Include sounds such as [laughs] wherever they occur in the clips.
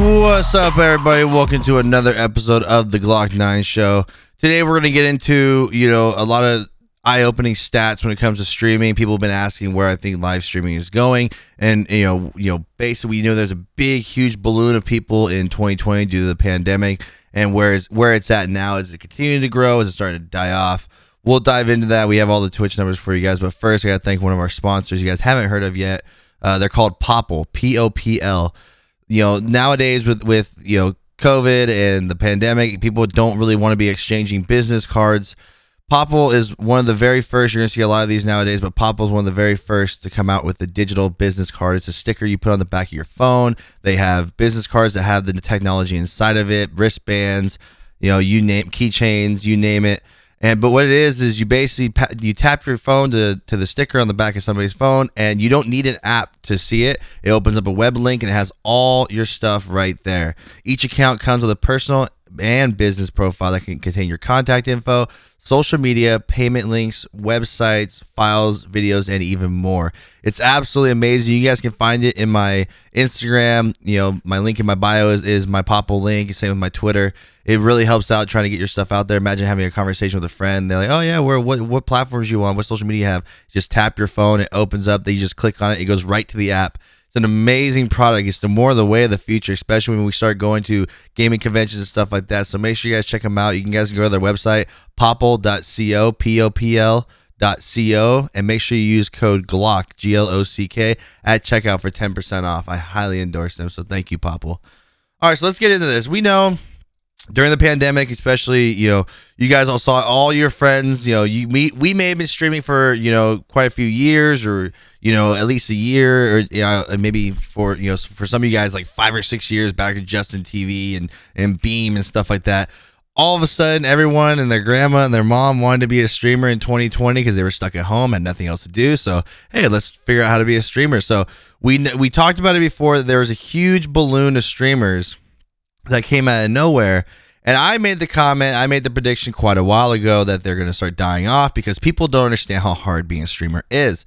What's up, everybody? Welcome to another episode of the Glock 9 Show. Today, we're going to get into, you know, a lot of eye-opening stats when it comes to streaming. People have been asking where I think live streaming is going, and you know, you know, basically, we know there's a big, huge balloon of people in 2020 due to the pandemic, and where is where it's at now? Is it continuing to grow? Is it starting to die off? We'll dive into that. We have all the Twitch numbers for you guys, but first, I got to thank one of our sponsors you guys haven't heard of yet. Uh, they're called Popl, P O P L. You know, nowadays with with you know COVID and the pandemic, people don't really want to be exchanging business cards. Popl is one of the very first. You're gonna see a lot of these nowadays, but Popl is one of the very first to come out with the digital business card. It's a sticker you put on the back of your phone. They have business cards that have the technology inside of it, wristbands, you know, you name keychains, you name it. And but what it is is you basically you tap your phone to to the sticker on the back of somebody's phone, and you don't need an app to see it. It opens up a web link and it has all your stuff right there. Each account comes with a personal and business profile that can contain your contact info, social media, payment links, websites, files, videos, and even more. It's absolutely amazing. You guys can find it in my Instagram. You know, my link in my bio is, is my Popl link. Same with my Twitter. It really helps out trying to get your stuff out there. Imagine having a conversation with a friend. They're like, "Oh yeah, where what what platforms you on? What social media you have?" Just tap your phone. It opens up. Then you just click on it. It goes right to the app. It's an amazing product. It's the more the way of the future, especially when we start going to gaming conventions and stuff like that. So make sure you guys check them out. You can guys go to their website, popl.co, P O P L dot co, and make sure you use code GLOCK, G L O C K, at checkout for 10% off. I highly endorse them. So thank you, Popl. All right, so let's get into this. We know during the pandemic, especially, you know, you guys all saw all your friends, you know, you we, we may have been streaming for, you know, quite a few years or, you know, at least a year or you know, maybe for, you know, for some of you guys like five or six years back at Justin TV and, and Beam and stuff like that. All of a sudden, everyone and their grandma and their mom wanted to be a streamer in 2020 because they were stuck at home and nothing else to do. So, hey, let's figure out how to be a streamer. So, we we talked about it before. There was a huge balloon of streamers that came out of nowhere. And I made the comment, I made the prediction quite a while ago that they're going to start dying off because people don't understand how hard being a streamer is.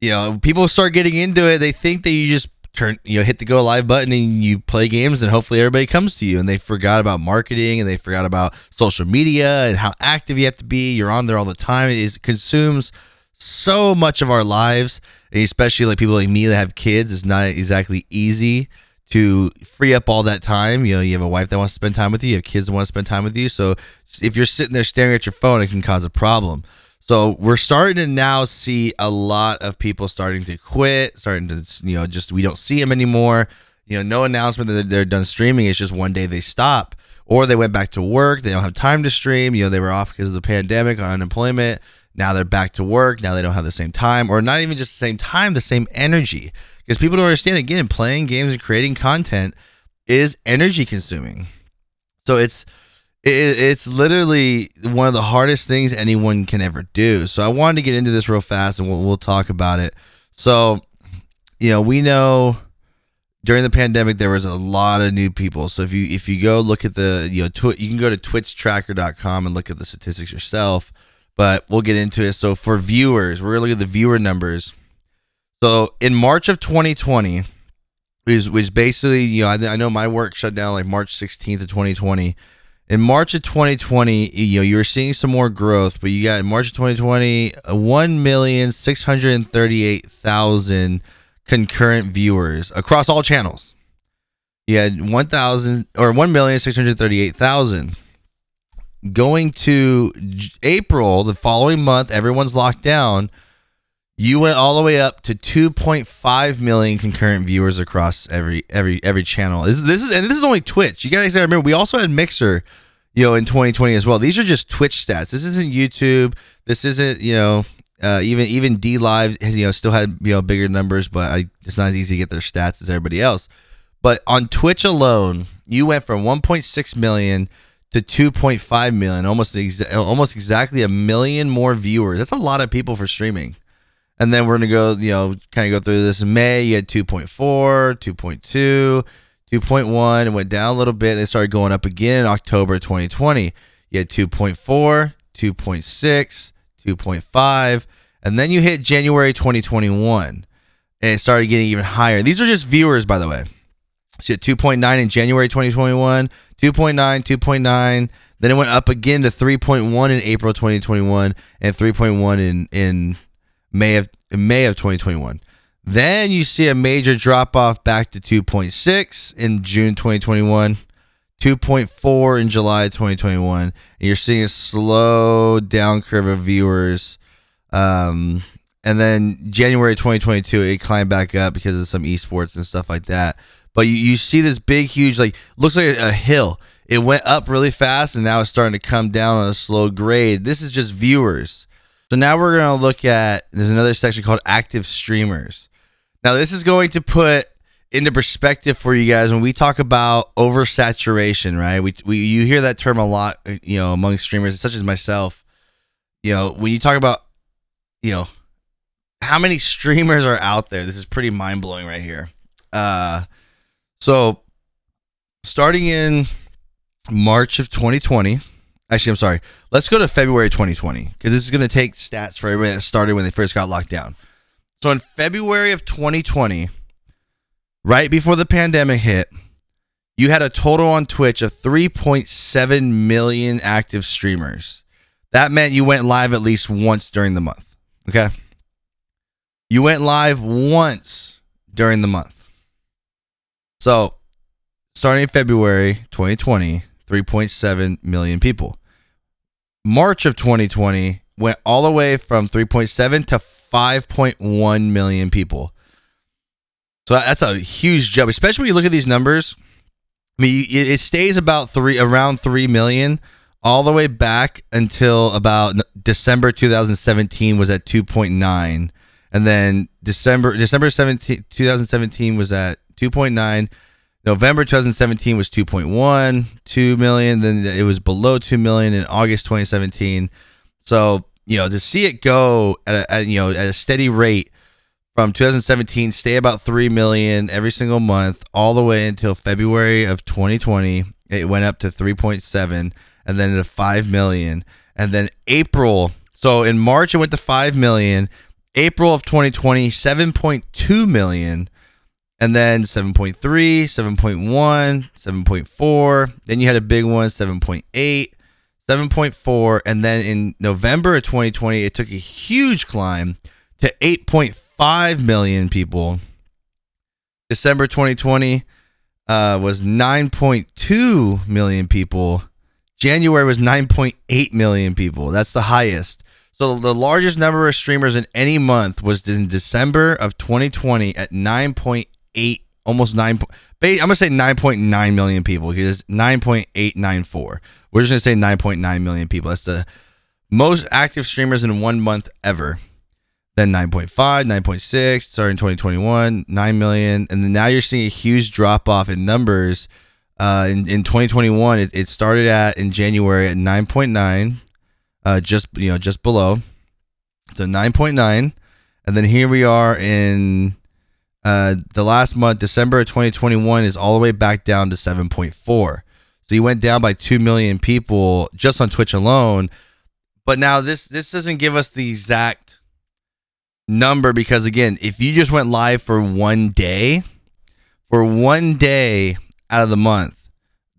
You know, people start getting into it, they think that you just turn, you know, hit the go live button and you play games and hopefully everybody comes to you. And they forgot about marketing and they forgot about social media and how active you have to be. You're on there all the time. It is, consumes so much of our lives, especially like people like me that have kids. It's not exactly easy to free up all that time. You know, you have a wife that wants to spend time with you, you have kids that want to spend time with you. So if you're sitting there staring at your phone, it can cause a problem. So we're starting to now see a lot of people starting to quit, starting to, you know, just we don't see them anymore. You know, no announcement that they're done streaming. It's just one day they stop or they went back to work. They don't have time to stream. You know, they were off because of the pandemic or unemployment. Now they're back to work. Now they don't have the same time, or not even just the same time, the same energy. Because people don't understand, again, playing games and creating content is energy consuming. So it's it, it's literally one of the hardest things anyone can ever do. So I wanted to get into this real fast, and we'll we'll talk about it. So, you know, we know during the pandemic there was a lot of new people. So if you if you go look at the you know tw- you can go to twitchtracker.com and look at the statistics yourself but we'll get into it. So for viewers, we're gonna look at the viewer numbers. So in March of 2020, which, which basically, you know, I, I know my work shut down like March 16th of 2020. In March of 2020, you know, you were seeing some more growth, but you got in March of 2020, uh, 1,638,000 concurrent viewers across all channels. You had 1,000 or 1,638,000 going to April, the following month, everyone's locked down. You went all the way up to 2.5 million concurrent viewers across every every every channel. This is this is and this is only Twitch. You guys gotta remember we also had Mixer, you know, in 2020 as well. These are just Twitch stats. This isn't YouTube. This isn't you know uh, even even DLive you know still had you know bigger numbers, but I, it's not as easy to get their stats as everybody else. But on Twitch alone, you went from 1.6 million to 2.5 million, almost exa- almost exactly a million more viewers. That's a lot of people for streaming. And then we're gonna go, you know, kind of go through this. May, you had 2.4, 2.2, 2.1. It went down a little bit. They started going up again in October 2020. You had 2.4, 2.6, 2.5, and then you hit January 2021, and it started getting even higher. These are just viewers, by the way. So 2.9 in January 2021, 2.9, 2.9. Then it went up again to 3.1 in April 2021 and 3.1 in in May of in May of 2021. Then you see a major drop off back to 2.6 in June 2021, 2.4 in July 2021. And you're seeing a slow down curve of viewers. Um, and then January 2022, it climbed back up because of some esports and stuff like that. But you, you see this big, huge, like, looks like a, a hill. It went up really fast and now it's starting to come down on a slow grade. This is just viewers. So now we're going to look at, there's another section called active streamers. Now, this is going to put into perspective for you guys when we talk about oversaturation, right? We, we you hear that term a lot, you know, among streamers such as myself. You know, when you talk about, you know, how many streamers are out there, this is pretty mind blowing right here. Uh, so starting in March of 2020, actually, I'm sorry, let's go to February 2020 because this is going to take stats for everybody that started when they first got locked down. So in February of 2020, right before the pandemic hit, you had a total on Twitch of 3.7 million active streamers. That meant you went live at least once during the month. Okay. You went live once during the month. So, starting in February 2020, 3.7 million people. March of 2020 went all the way from 3.7 to 5.1 million people. So that's a huge jump, especially when you look at these numbers. I mean, it stays about three, around three million, all the way back until about December 2017 was at 2.9, and then December December 17 2017 was at 2.9. November 2017 was 2.1, 2 million. Then it was below 2 million in August 2017. So you know, to see it go at, a, at you know at a steady rate from 2017, stay about three million every single month, all the way until February of 2020. It went up to 3.7, and then to five million, and then April. So in March it went to five million. April of 2020, 7.2 million and then 7.3, 7.1, 7.4. Then you had a big one, 7.8, 7.4 and then in November of 2020 it took a huge climb to 8.5 million people. December 2020 uh, was 9.2 million people. January was 9.8 million people. That's the highest. So the largest number of streamers in any month was in December of 2020 at 9.8 almost 9 I'm to say 9.9 million people because 9.894. We're just to say 9.9 million people. That's the most active streamers in one month ever. Then 9.5, 9.6, starting 2021, 9 million. And then now you're seeing a huge drop off in numbers. Uh, in, in 2021, it, it started at in January at 9.9, uh, just you know just below, so 9.9, and then here we are in uh, the last month, December of 2021, is all the way back down to 7.4. So you went down by 2 million people just on Twitch alone. But now this this doesn't give us the exact number because again, if you just went live for one day, for one day out of the month,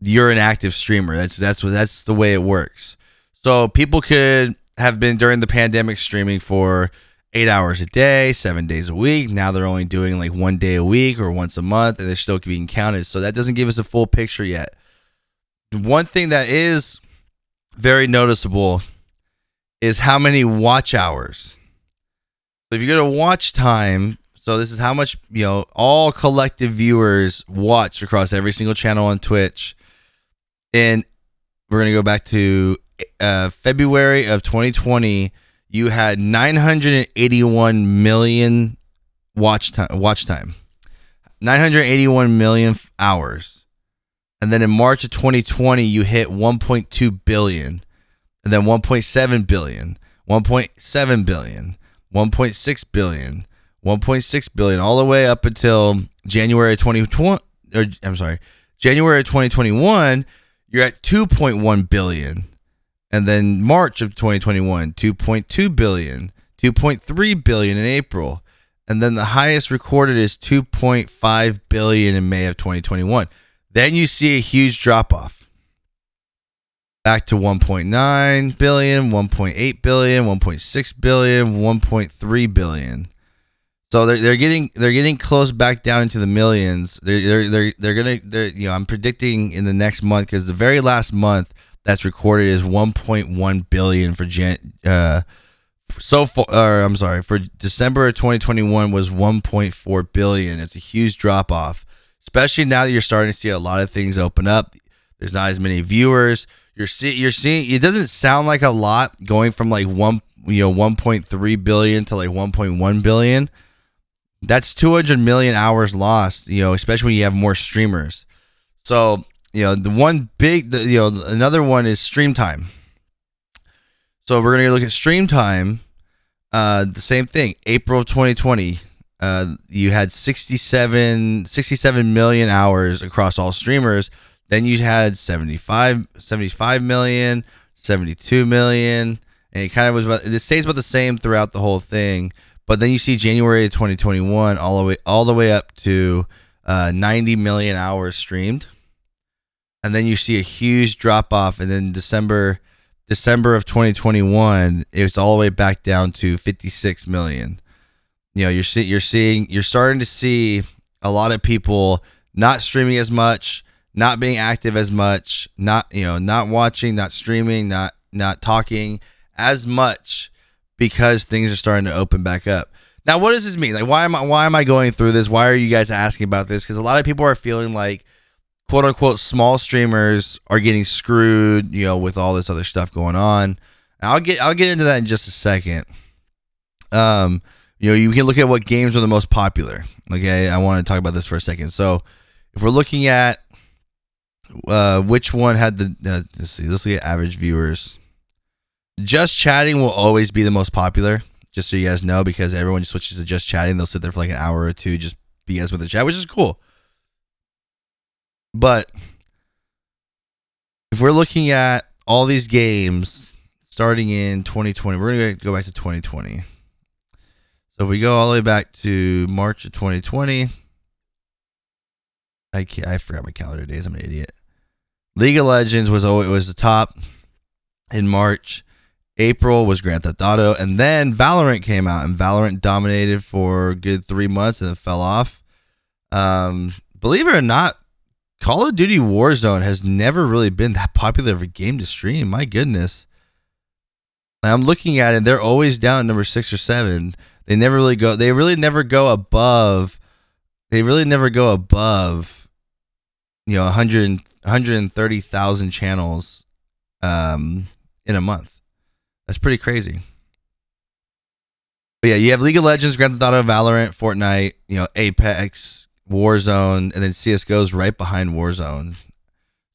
you're an active streamer. That's that's what that's the way it works. So people could have been during the pandemic streaming for eight hours a day, seven days a week. Now they're only doing like one day a week or once a month, and they're still being counted. So that doesn't give us a full picture yet one thing that is very noticeable is how many watch hours. So if you go to watch time, so this is how much, you know, all collective viewers watch across every single channel on Twitch. And we're going to go back to uh, February of 2020. You had 981 million watch time. Watch time. 981 million hours and then in March of 2020 you hit 1.2 billion, and then 1.7 billion, 1.7 billion, 1.6 billion, 1.6 billion, all the way up until January 2020. Or I'm sorry, January 2021, you're at 2.1 billion, and then March of 2021, 2.2 billion, 2.3 billion in April, and then the highest recorded is 2.5 billion in May of 2021. Then you see a huge drop off. Back to 1.9 billion, 1.8 billion, 1.6 billion, 1.3 billion. So they're, they're getting they're getting close back down into the millions. They're they're they're, they're gonna they're, you know I'm predicting in the next month because the very last month that's recorded is 1.1 billion for Jan uh so far or I'm sorry for December of 2021 was 1.4 billion. It's a huge drop off, especially now that you're starting to see a lot of things open up. There's not as many viewers. You're see you're seeing it doesn't sound like a lot going from like one you know 1.3 billion to like 1.1 billion that's 200 million hours lost, you know, especially when you have more streamers. So, you know, the one big, the, you know, another one is stream time. So we're to look at stream time. Uh, the same thing, April of 2020, uh, you had 67, 67 million hours across all streamers. Then you had 75, 75 million, 72 million. And it kind of was about, it stays about the same throughout the whole thing. But then you see January 2021 all the way all the way up to uh, 90 million hours streamed, and then you see a huge drop off, and then December December of 2021 it was all the way back down to 56 million. You know, you're see, you're seeing you're starting to see a lot of people not streaming as much, not being active as much, not you know, not watching, not streaming, not not talking as much because things are starting to open back up. Now, what does this mean? Like, why am I why am I going through this? Why are you guys asking about this? Because a lot of people are feeling like quote unquote small streamers are getting screwed, you know, with all this other stuff going on. And I'll get I'll get into that in just a second. Um, you know, you can look at what games are the most popular. Okay, I want to talk about this for a second. So, if we're looking at uh, which one had the uh, let's see, let's look at average viewers just chatting will always be the most popular, just so you guys know, because everyone just switches to just chatting. They'll sit there for like an hour or two, just BS with the chat, which is cool. But if we're looking at all these games starting in 2020, we're going to go back to 2020. So if we go all the way back to March of 2020, I I forgot my calendar days. I'm an idiot. League of Legends was always was the top in March. April was Grand Theft Auto, and then Valorant came out, and Valorant dominated for good three months and then fell off. Um, believe it or not, Call of Duty Warzone has never really been that popular of a game to stream. My goodness. I'm looking at it, they're always down number six or seven. They never really go, they really never go above, they really never go above, you know, 100, 130,000 channels um, in a month. That's pretty crazy. But yeah, you have League of Legends, Grand Theft Auto, Valorant, Fortnite, you know, Apex, Warzone, and then CS:GO's right behind Warzone.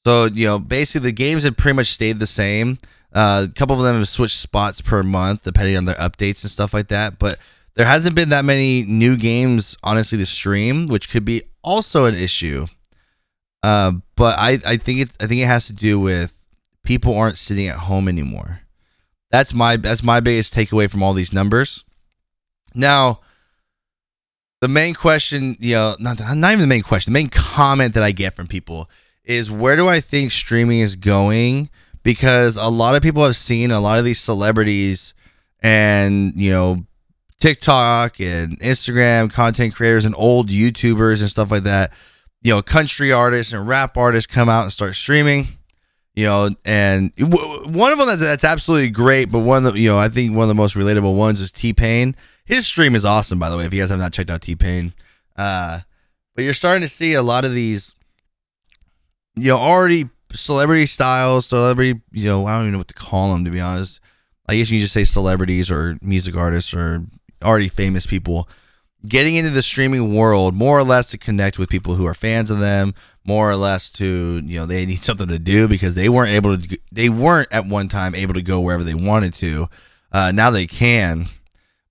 So you know, basically the games have pretty much stayed the same. Uh, a couple of them have switched spots per month depending on their updates and stuff like that. But there hasn't been that many new games, honestly, to stream, which could be also an issue. Uh, but I, I think it I think it has to do with people aren't sitting at home anymore. That's my that's my biggest takeaway from all these numbers. Now, the main question, you know, not not even the main question, the main comment that I get from people is where do I think streaming is going? Because a lot of people have seen a lot of these celebrities and you know TikTok and Instagram content creators and old YouTubers and stuff like that, you know, country artists and rap artists come out and start streaming you know, and one of them that's, that's absolutely great, but one of the, you know, I think one of the most relatable ones is T Pain. His stream is awesome, by the way. If you guys have not checked out T Pain, uh, but you're starting to see a lot of these, you know, already celebrity styles, celebrity, you know, I don't even know what to call them to be honest. I guess you just say celebrities or music artists or already famous people getting into the streaming world more or less to connect with people who are fans of them more or less to you know they need [laughs] something to do because they weren't able to they weren't at one time able to go wherever they wanted to uh, now they can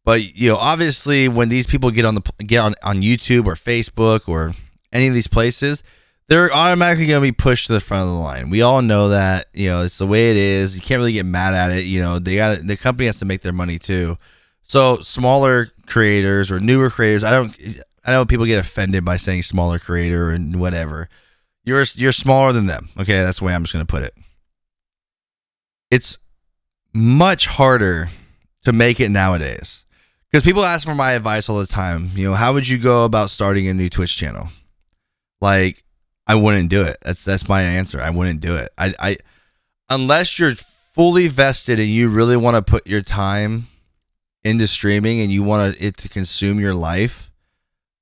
but you know obviously when these people get on the get on, on youtube or facebook or any of these places they're automatically going to be pushed to the front of the line we all know that you know it's the way it is you can't really get mad at it you know they got the company has to make their money too so smaller creators or newer creators. I don't. I know people get offended by saying smaller creator and whatever. You're you're smaller than them. Okay, that's the way I'm just gonna put it. It's much harder to make it nowadays because people ask for my advice all the time. You know, how would you go about starting a new Twitch channel? Like, I wouldn't do it. That's that's my answer. I wouldn't do it. I I unless you're fully vested and you really want to put your time into streaming and you want it to consume your life,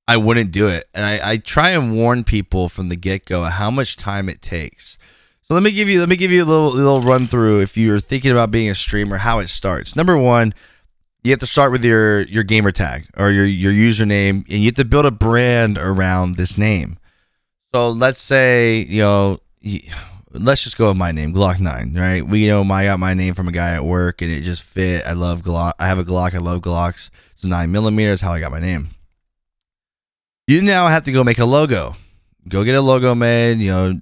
I wouldn't do it. And I, I try and warn people from the get go how much time it takes. So let me give you let me give you a little little run through if you're thinking about being a streamer, how it starts. Number one, you have to start with your your gamer tag or your your username, and you have to build a brand around this name. So let's say you know. let's just go with my name, Glock Nine, right? We you know I got my name from a guy at work, and it just fit. I love Glock. I have a Glock. I love Glocks. It's nine millimeters. How I got my name. You now have to go make a logo. Go get a logo made. You know,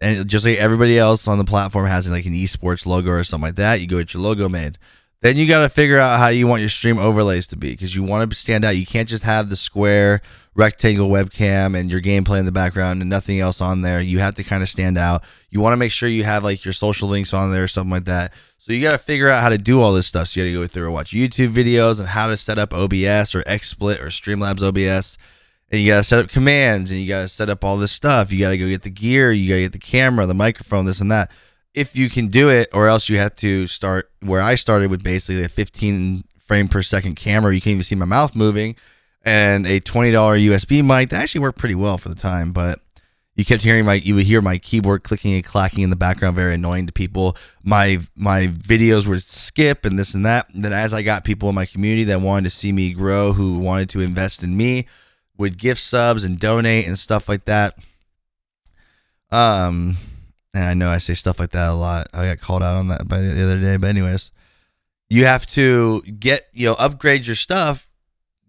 and just like everybody else on the platform has like an esports logo or something like that. You go get your logo made. Then you got to figure out how you want your stream overlays to be because you want to stand out. You can't just have the square rectangle webcam and your gameplay in the background and nothing else on there. You have to kind of stand out. You want to make sure you have like your social links on there or something like that. So you got to figure out how to do all this stuff. So you got to go through and watch YouTube videos on how to set up OBS or XSplit or Streamlabs OBS. And you got to set up commands and you got to set up all this stuff. You got to go get the gear, you got to get the camera, the microphone, this and that. If you can do it, or else you have to start where I started with basically a 15 frame per second camera. You can't even see my mouth moving. And a $20 USB mic that actually worked pretty well for the time, but you kept hearing my you would hear my keyboard clicking and clacking in the background very annoying to people. My my videos would skip and this and that. And then as i got people in my community that wanted to see me grow who wanted to invest in me would gift subs and donate and stuff like that. Um and i know i say stuff like that a lot. I got called out on that by the other day but anyways you have to get you know upgrade your stuff.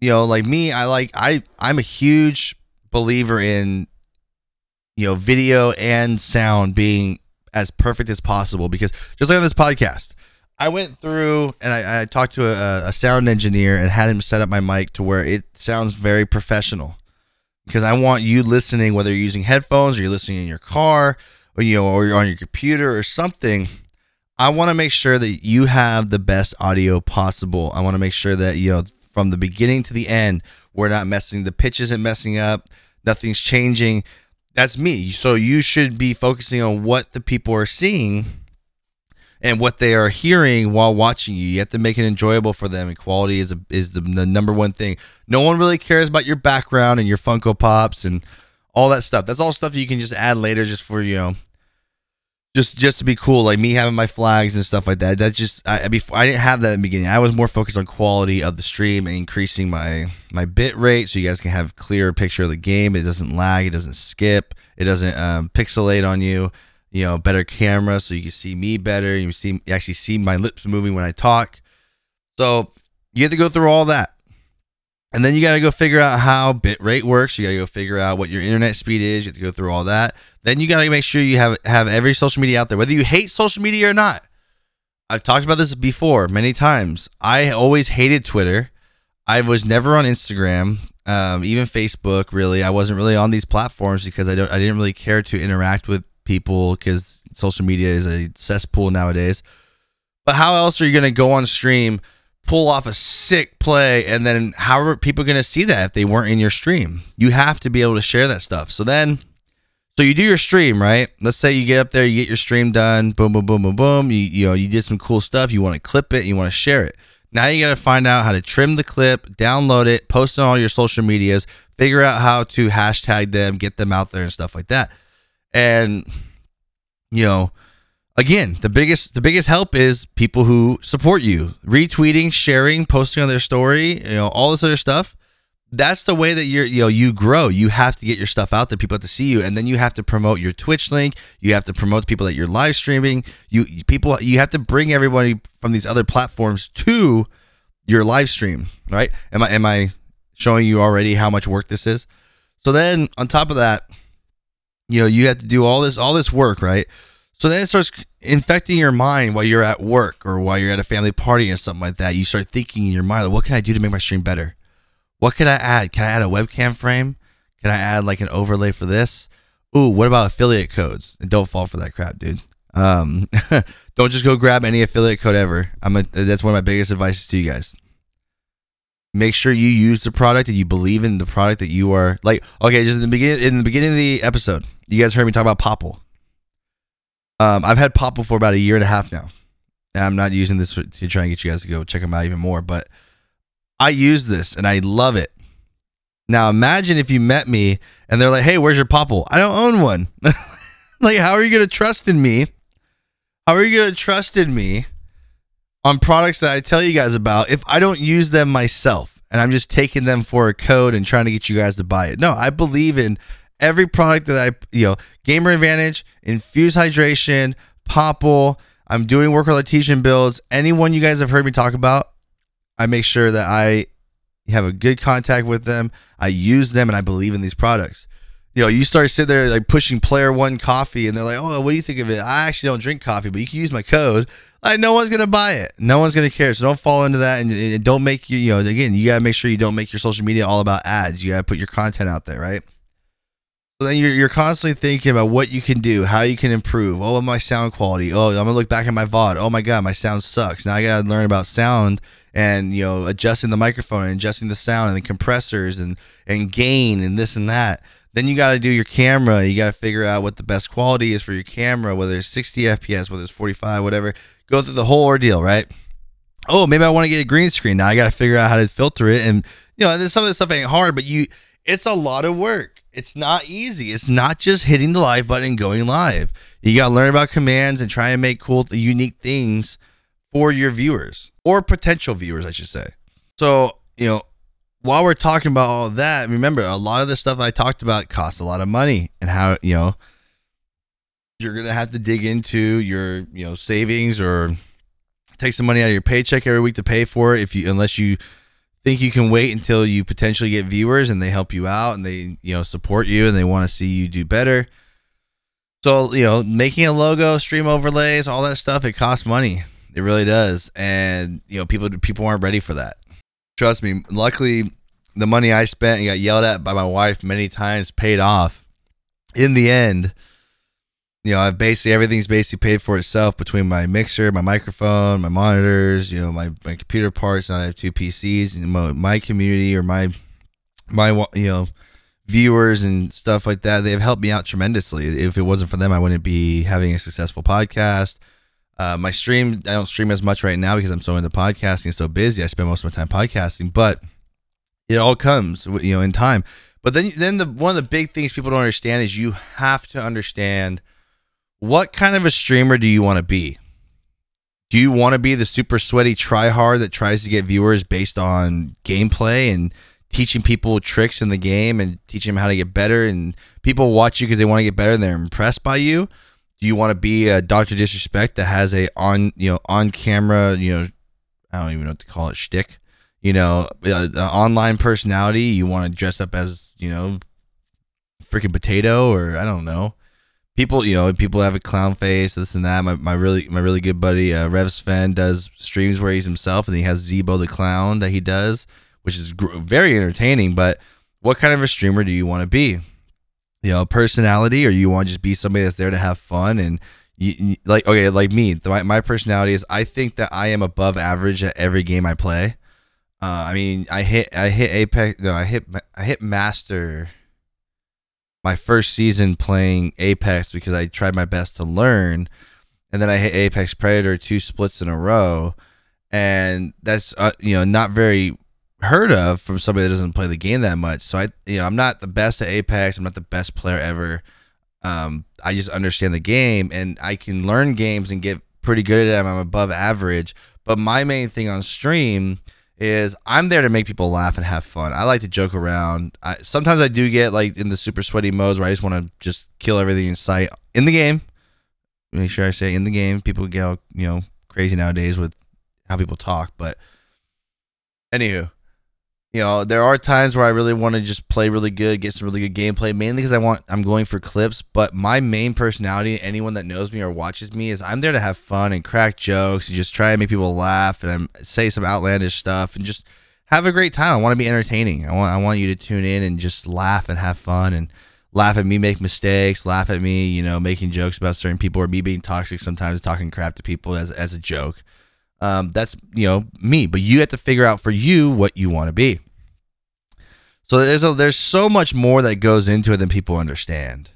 You know, like me, I like I I'm a huge believer in you know video and sound being as perfect as possible because just like on this podcast, I went through and I, I talked to a, a sound engineer and had him set up my mic to where it sounds very professional because I want you listening whether you're using headphones or you're listening in your car or you know or on your computer or something. I want to make sure that you have the best audio possible. I want to make sure that you know from the beginning to the end. We're not messing the pitch isn't messing up. Nothing's changing. That's me. So you should be focusing on what the people are seeing and what they are hearing while watching you. You have to make it enjoyable for them, and quality is a, is the, the number one thing. No one really cares about your background and your Funko Pops and all that stuff. That's all stuff you can just add later, just for you know just just to be cool, like me having my flags and stuff like that. That's just I before I didn't have that in the beginning. I was more focused on quality of the stream and increasing my my bit rate so you guys can have clearer picture of the game. It doesn't lag, it doesn't skip, it doesn't um, pixelate on you. You know, better camera so you can see me better. You see you actually see my lips moving when I talk. So you have to go through all that. And then you got to go figure out how bitrate works. You got to go figure out what your internet speed is. You have to go through all that. Then you got to make sure you have have every social media out there, whether you hate social media or not. I've talked about this before many times. I always hated Twitter. I was never on Instagram, um, even Facebook. Really, I wasn't really on these platforms because I don't. I didn't really care to interact with people because social media is a cesspool nowadays. But how else are you going to go on stream? pull off a sick play and then how are people going to see that if they weren't in your stream you have to be able to share that stuff so then so you do your stream right? Let's say you get up there you get your stream done boom boom boom boom boom. You, you know you did some cool stuff. You want to clip it you want to share it. Now you got to find out how to trim the clip download it post it on all your social medias figure out how to hashtag them get them out there and stuff like that. And you know again, the biggest the biggest help is people who support you, retweeting, sharing, posting on their story, you know, all this other stuff. That's the way that you're, you know, you grow. You have to get your stuff out there. People have to see you, and then you have to promote your Twitch link. You have to promote people that you're live streaming. You people, you have to bring everybody from these other platforms to your live stream. Right? Am I am I showing you already how much work this is? So then, on top of that, you know, you have to do all this all this work, right? So then it starts infecting your mind while you're at work or while you're at a family party or something like that. You start thinking in your mind, like, what can I do to make my stream better? What can I add? Can I add a webcam frame? Can I add like an overlay for this? Ooh, what about affiliate codes? And don't fall for that crap, dude. Um, [laughs] don't just go grab any affiliate code ever. I'm a, that's one of my biggest advices to you guys. Make sure you use the product and you believe in the product that you are like. Okay, just in the beginning, in the beginning of the episode, you guys heard me talk about Popl. Um, I've had Popl for about a year and a half now. And I'm not using this to try and get you guys to go check them out even more, but I use this and I love it. Now imagine if you met me and they're like, "Hey, where's your Popl?" I don't own one. [laughs] like, how are you gonna trust in me? How are you gonna trust in me on products that I tell you guys about if I don't use them myself and I'm just taking them for a code and trying to get you guys to buy it? No, I believe in every product that I, you know, Gamer Advantage, Infuse Hydration, Popl. I'm doing work with artesian builds. Anyone you guys have heard me talk about, I make sure that I have a good contact with them. I use them and I believe in these products. You know, you start sitting there like pushing player one coffee and they're like, oh, what do you think of it? I actually don't drink coffee, but you can use my code. Like, no one's going to buy it. No one's going to care. So don't fall into that and, and don't make you, you know, again, you got to make sure you don't make your social media all about ads. You got to put your content out there, right? So then you're, you're constantly thinking about what you can do, how you can improve. Oh, my sound quality. Oh, I'm gonna look back at my VOD. Oh my god, my sound sucks. Now I gotta learn about sound and you know adjusting the microphone and adjusting the sound and the compressors and and gain and this and that. Then you got to do your camera. You got to figure out what the best quality is for your camera, whether it's 60 FPS, whether it's 45, whatever. Go through the whole ordeal, right? Oh, maybe I want to get a green screen. Now I got to figure out how to filter it, and you know, some of this stuff ain't hard, but you, it's a lot of work it's not easy. It's not just hitting the live button and going live. You got to learn about commands and try and make cool, unique things for your viewers or potential viewers, I should say. So, you know, while we're talking about all that, remember a lot of the stuff I talked about costs a lot of money and how, you know, you're going to have to dig into your, you know, savings or take some money out of your paycheck every week to pay for it if you unless you think you can wait until you potentially get viewers and they help you out and they you know support you and they want to see you do better. So you know making a logo stream overlays all that stuff it costs money. It really does. And you know people people aren't ready for that. Trust me luckily the money i spent and got yelled at by my wife many times paid off. In the end you know, I've basically everything's basically paid for itself between my mixer, my microphone, my monitors, you know, my, my computer parts. Now I have two PCs, and my, my community or my my you know viewers and stuff like that. They've helped me out tremendously. If it wasn't for them, I wouldn't be having a successful podcast. Uh, my stream, I don't stream as much right now because I'm so into podcasting, so busy. I spend most of my time podcasting, but it all comes, you know, in time. But then, then the one of the big things people don't understand is you have to understand what kind of a streamer do you want to be? Do you want to be the super sweaty tryhard that tries to get viewers based on gameplay and teaching people tricks in the game and teaching them how to get better and people watch you because they want to get better and they're impressed by you? Do you want to be a Doctor Disrespect that has a on you know on camera you know I don't even know what to call it shtick you know uh, online personality? You want to dress up as you know freaking potato or I don't know people, you know, people have a clown face, this and that. My, my really my really good buddy uh, Rev Sven does streams where he's himself, and he has Zebo the clown that he does, which is gr- very entertaining. But what kind of a streamer do you want to be? You know, personality, or you want to just be somebody that's there to have fun and you, you, like okay, like me. My, my personality is I think that I am above average at every game I play. Uh, I mean, I hit I hit Apex. No, I hit I hit Master my first season playing Apex because I tried my best to learn, and then I hit Apex Predator two splits in a row, and that's uh, you know not very heard of from somebody that doesn't play the game that much. So I you know I'm not the best at Apex. I'm not the best player ever. Um, I just understand the game and I can learn games and get pretty good at them. I'm above average. But my main thing on stream is I'm there to make people laugh and have fun. I like to joke around. I, sometimes I do get like in the super sweaty modes where I just want to just kill everything in sight in the game. Make sure I say in the game. People get all, you know crazy nowadays with how people talk, but anywho, you know, there are times where I really want to just play really good, get some really good gameplay, mainly because I want I'm going for clips. But my main personality, anyone that knows me or watches me, is I'm there to have fun and crack jokes and just try and make people laugh and say some outlandish stuff and just have a great time. I want to be entertaining. I want I want you to tune in and just laugh and have fun and laugh at me make mistakes, laugh at me, you know, making jokes about certain people or me being toxic sometimes, talking crap to people as as a joke. Um, that's you know me, but you have to figure out for you what you want to be. So there's a there's so much more that goes into it than people understand.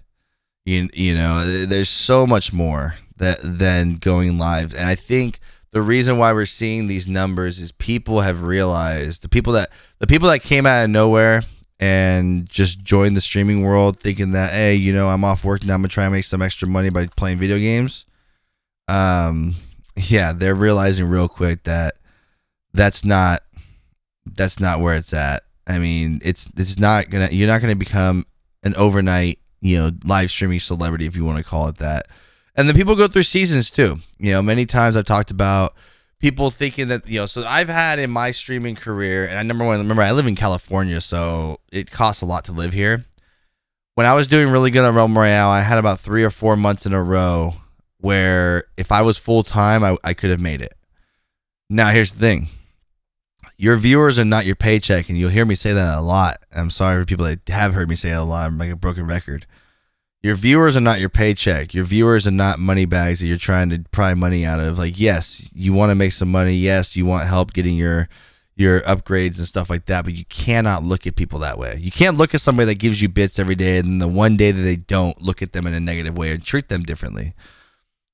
You you know, there's so much more that than going live, and I think the reason why we're seeing these numbers is people have realized the people that the people that came out of nowhere and just joined the streaming world thinking that hey you know i'm off work now i'm gonna try and make some extra money by playing video games. Um yeah they're realizing real quick that that's not that's not where it's at i mean it's it's not gonna you're not gonna become an overnight you know live streaming celebrity if you want to call it that and then people go through seasons too. You know, many times I've talked about people thinking that you know. So I've had in my streaming career, and I number one remember I live in California, so it costs a lot to live here. When I was doing really good on Realm Royale, I had about three or four months in a row where if I was full time, I, I could have made it. Now here's the thing. Your viewers are not your paycheck, and you'll hear me say that a lot. I'm sorry for people that have heard me say it a lot. I'm like a broken record your viewers are not your paycheck. Your viewers are not money bags that you're trying to pry money out of. Like, yes, you want to make some money. Yes, you want help getting your your upgrades and stuff like that, but you cannot look at people that way. You can't look at somebody that gives you bits every day and the one day that they don't look at them in a negative way and treat them differently.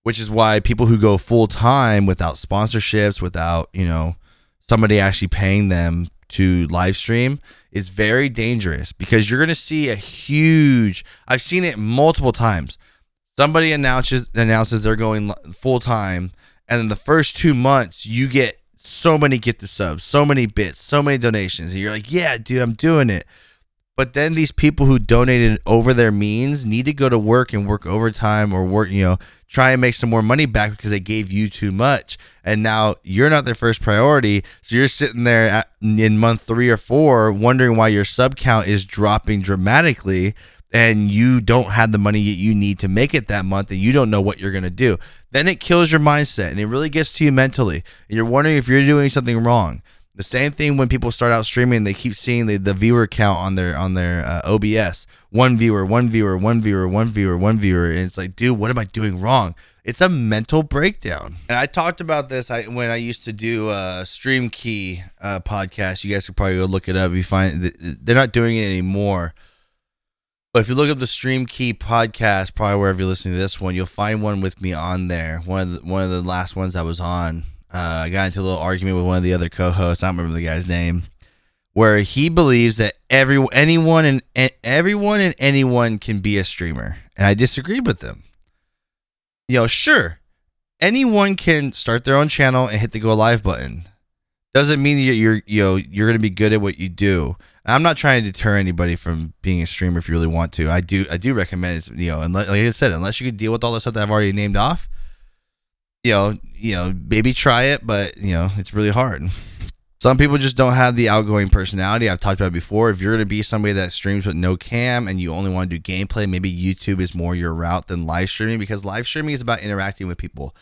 Which is why people who go full time without sponsorships, without, you know, somebody actually paying them to live stream is very dangerous because you're going to see a huge I've seen it multiple times. Somebody announces announces they're going full time and in the first 2 months you get so many get the subs, so many bits, so many donations and you're like, "Yeah, dude, I'm doing it." But then these people who donated over their means need to go to work and work overtime or work, you know, try and make some more money back because they gave you too much. And now you're not their first priority. So you're sitting there at, in month three or four wondering why your sub count is dropping dramatically and you don't have the money you need to make it that month and you don't know what you're going to do. Then it kills your mindset and it really gets to you mentally. And you're wondering if you're doing something wrong. The same thing when people start out streaming, they keep seeing the, the viewer count on their on their uh, OBS. One viewer, one viewer, one viewer, one viewer, one viewer, and it's like, dude, what am I doing wrong? It's a mental breakdown. And I talked about this I, when I used to do a Stream Key uh, podcast. You guys could probably go look it up. You find they're not doing it anymore. But if you look up the Stream Key podcast, probably wherever you're listening to this one, you'll find one with me on there. One of the, one of the last ones I was on uh, I got into a little argument with one of the other co-hosts. I don't remember the guy's name, where he believes that every anyone and everyone and anyone can be a streamer, and I disagreed with them. You know, sure, anyone can start their own channel and hit the go live button. Doesn't mean that you're you know you're gonna be good at what you do. I'm not trying to deter anybody from being a streamer if you really want to. I do I do recommend you know, and like I said, unless you can deal with all the stuff that I've already named off, you know, you know, maybe try it, but you know, it's really hard. Some people just don't have the outgoing personality. I've talked about before. If you're going to be somebody that streams with no cam and you only want to do gameplay, maybe YouTube is more your route than live streaming because live streaming is about interacting with people,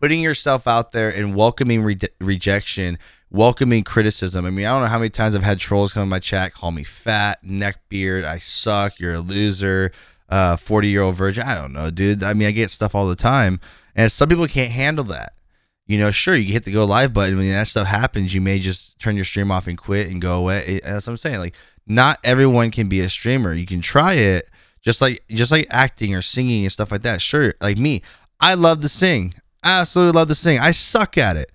putting yourself out there and welcoming re- rejection, welcoming criticism. I mean, I don't know how many times I've had trolls come in my chat, call me fat, neckbeard, I suck, you're a loser, uh, 40 year old virgin. I don't know, dude. I mean, I get stuff all the time. And some people can't handle that. You know, sure, you hit the go live button. When that stuff happens, you may just turn your stream off and quit and go away. That's what I'm saying. Like, not everyone can be a streamer. You can try it, just like just like acting or singing and stuff like that. Sure, like me, I love to sing. I absolutely love to sing. I suck at it.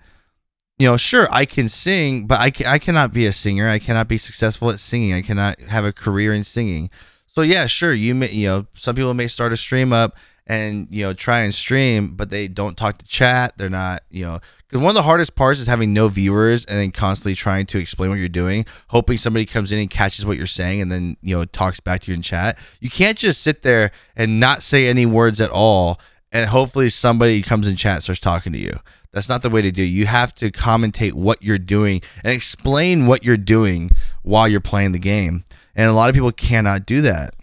You know, sure, I can sing, but I, can, I cannot be a singer. I cannot be successful at singing. I cannot have a career in singing. So yeah, sure, you may, you know, some people may start a stream up and you know try and stream but they don't talk to chat. They're not you know because one of the hardest parts is having no viewers and then constantly trying to explain what you're doing hoping somebody comes in and catches what you're saying and then you know talks back to you in chat. You can't just sit there and not say any words at all and hopefully somebody comes in chat starts talking to you. That's not the way to do it. you have to commentate what you're doing and explain what you're doing while you're playing the game and a lot of people cannot do that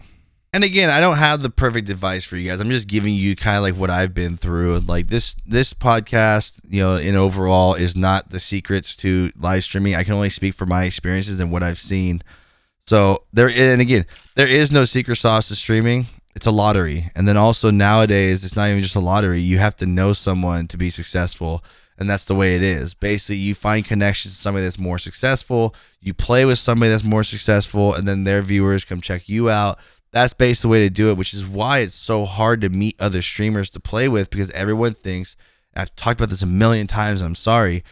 and again, I don't have the perfect advice for you guys. I'm just giving you kind of like what I've been through. Like this this podcast, you know, in overall is not the secrets to live streaming. I can only speak for my experiences and what I've seen. So there and again, there is no secret sauce to streaming. It's a lottery. And then also nowadays, it's not even just a lottery. You have to know someone to be successful. And that's the way it is. Basically, you find connections to somebody that's more successful. You play with somebody that's more successful, and then their viewers come check you out that's basically the way to do it, which is why it's so hard to meet other streamers to play with because everyone thinks I've talked about this a million times. I'm sorry,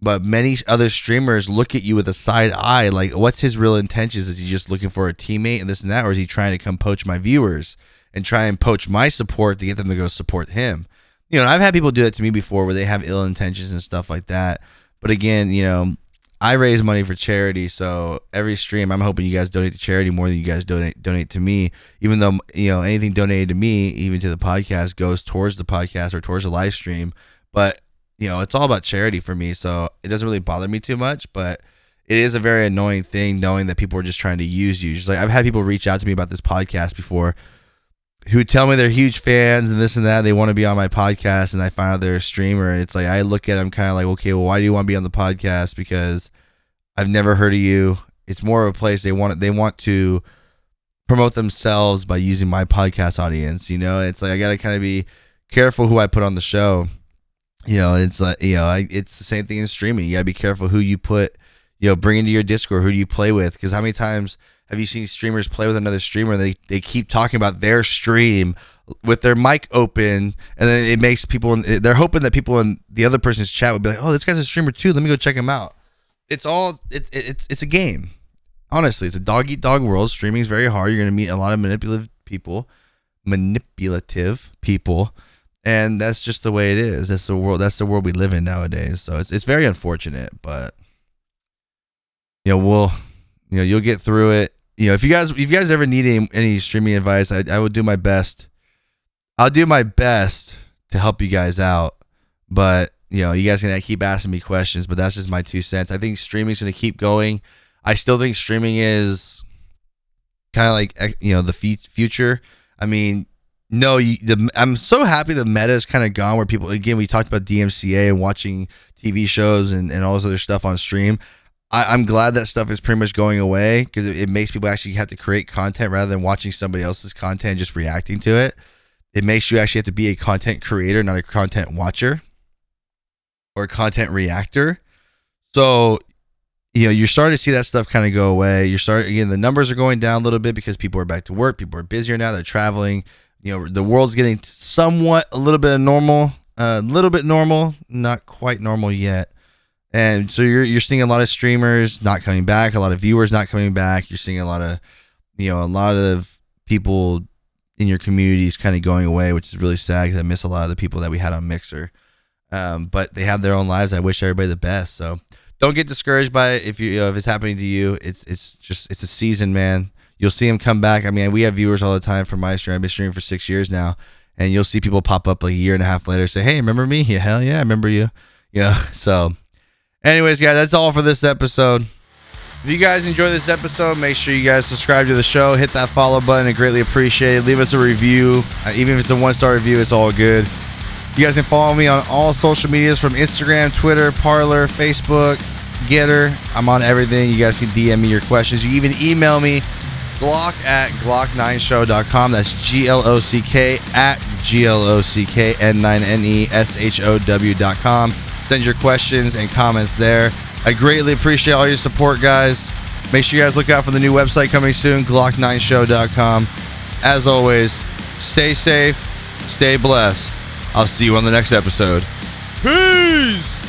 but many other streamers look at you with a side eye, like, what's his real intentions? Is he just looking for a teammate and this and that, or is he trying to come poach my viewers and try and poach my support to get them to go support him? You know, I've had people do that to me before where they have ill intentions and stuff like that. But again, you know, I raise money for charity, so every stream I'm hoping you guys donate to charity more than you guys donate donate to me. Even though you know anything donated to me, even to the podcast, goes towards the podcast or towards the live stream. But you know it's all about charity for me, so it doesn't really bother me too much. But it is a very annoying thing knowing that people are just trying to use you. Just like I've had people reach out to me about this podcast before, who tell me they're huge fans and this and that. They want to be on my podcast, and I find out they're a streamer, and it's like I look at them kind of like, okay, well, why do you want to be on the podcast? Because I've never heard of you. It's more of a place they want. They want to promote themselves by using my podcast audience. You know, it's like I gotta kind of be careful who I put on the show. You know, it's like you know, I, it's the same thing in streaming. You gotta be careful who you put. You know, bring into your Discord. Who do you play with? Because how many times have you seen streamers play with another streamer? They they keep talking about their stream with their mic open, and then it makes people. They're hoping that people in the other person's chat would be like, "Oh, this guy's a streamer too. Let me go check him out." It's all it, it it's it's a game. Honestly, it's a dog eat dog world. Streaming is very hard. You're gonna meet a lot of manipulative people, manipulative people, and that's just the way it is. That's the world. That's the world we live in nowadays. So it's it's very unfortunate, but you know we'll you know you'll get through it you know, if you guys if you guys ever need any, any streaming advice, I, I would do my best. I'll do my best to help you guys out. But you know, you guys can keep asking me questions, but that's just my two cents. I think streaming's to keep going. I still think streaming is kind of like eh, you know the future. I mean, no, you, the, I'm so happy the meta is kind of gone. Where people again, we talked about DMCA and watching TV shows and, and all this other stuff on stream. I, am glad that stuff is pretty much going away because it, it, makes people actually have to create content rather than watching somebody else's content just reacting to it. It makes you actually have to be a content creator, not a content watcher or a content reactor. So, you know, you're starting to see that stuff kind of go away. You're starting again, the numbers are going down a little bit because people are back to work. People are busier now. They're traveling. You know, the world's getting somewhat a little bit normal, a uh, little bit normal, not quite normal yet and so you're you're seeing a lot of streamers not coming back, a lot of viewers not coming back. You're seeing a lot of you know a lot of people in your communities kind of going away, which is really sad because I miss a lot of the people that we had on Mixer. Um, but they have their own lives. I wish everybody the best. So don't get discouraged by it if you, you know, if it's happening to you. It's it's just it's a season, man. You'll see them come back. I mean, we have viewers all the time from my stream. I've been streaming for six years now, and you'll see people pop up a year and a half later, say, "Hey, remember me? Yeah, hell yeah, I remember you." Know, [laughs] so Anyways, guys, that's all for this episode. If you guys enjoy this episode, make sure you guys subscribe to the show, hit that follow button, I greatly appreciate it. Leave us a review, uh, even if it's a one star review, it's all good. You guys can follow me on all social medias from Instagram, Twitter, Parler, Facebook, Gettr. I'm on everything. You guys can DM me your questions. You even email me, Glock at GlockN9neShow.com. That's G L O C K at G L O C K N 9 N E S H O W.com. Send your questions and comments there. I greatly appreciate all your support, guys. Make sure you guys look out for the new website coming soon, GlockN9neShow.com. As always, stay safe, stay blessed. I'll see you on the next episode. Peace!